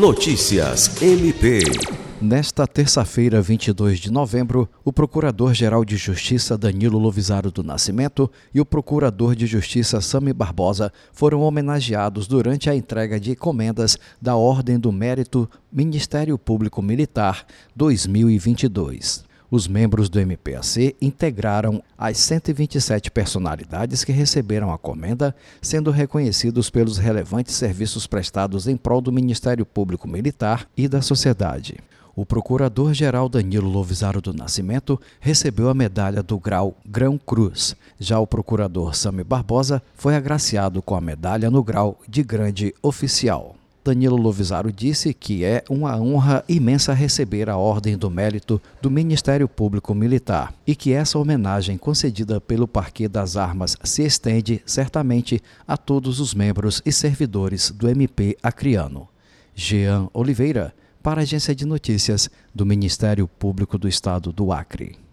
Notícias MP. Nesta terça-feira, 22 de novembro, o Procurador-Geral de Justiça Danilo Lovisaro do Nascimento e o Procurador de Justiça Sami Barbosa foram homenageados durante a entrega de encomendas da Ordem do Mérito Ministério Público Militar 2022 os membros do MPAC integraram as 127 personalidades que receberam a comenda, sendo reconhecidos pelos relevantes serviços prestados em prol do Ministério Público Militar e da sociedade. O procurador-geral Danilo Lovisaro do Nascimento recebeu a medalha do grau Grão Cruz. Já o procurador Sami Barbosa foi agraciado com a medalha no grau de Grande Oficial. Danilo Lovisaro disse que é uma honra imensa receber a Ordem do Mérito do Ministério Público Militar e que essa homenagem concedida pelo Parque das Armas se estende certamente a todos os membros e servidores do MP Acriano. Jean Oliveira, para a Agência de Notícias do Ministério Público do Estado do Acre.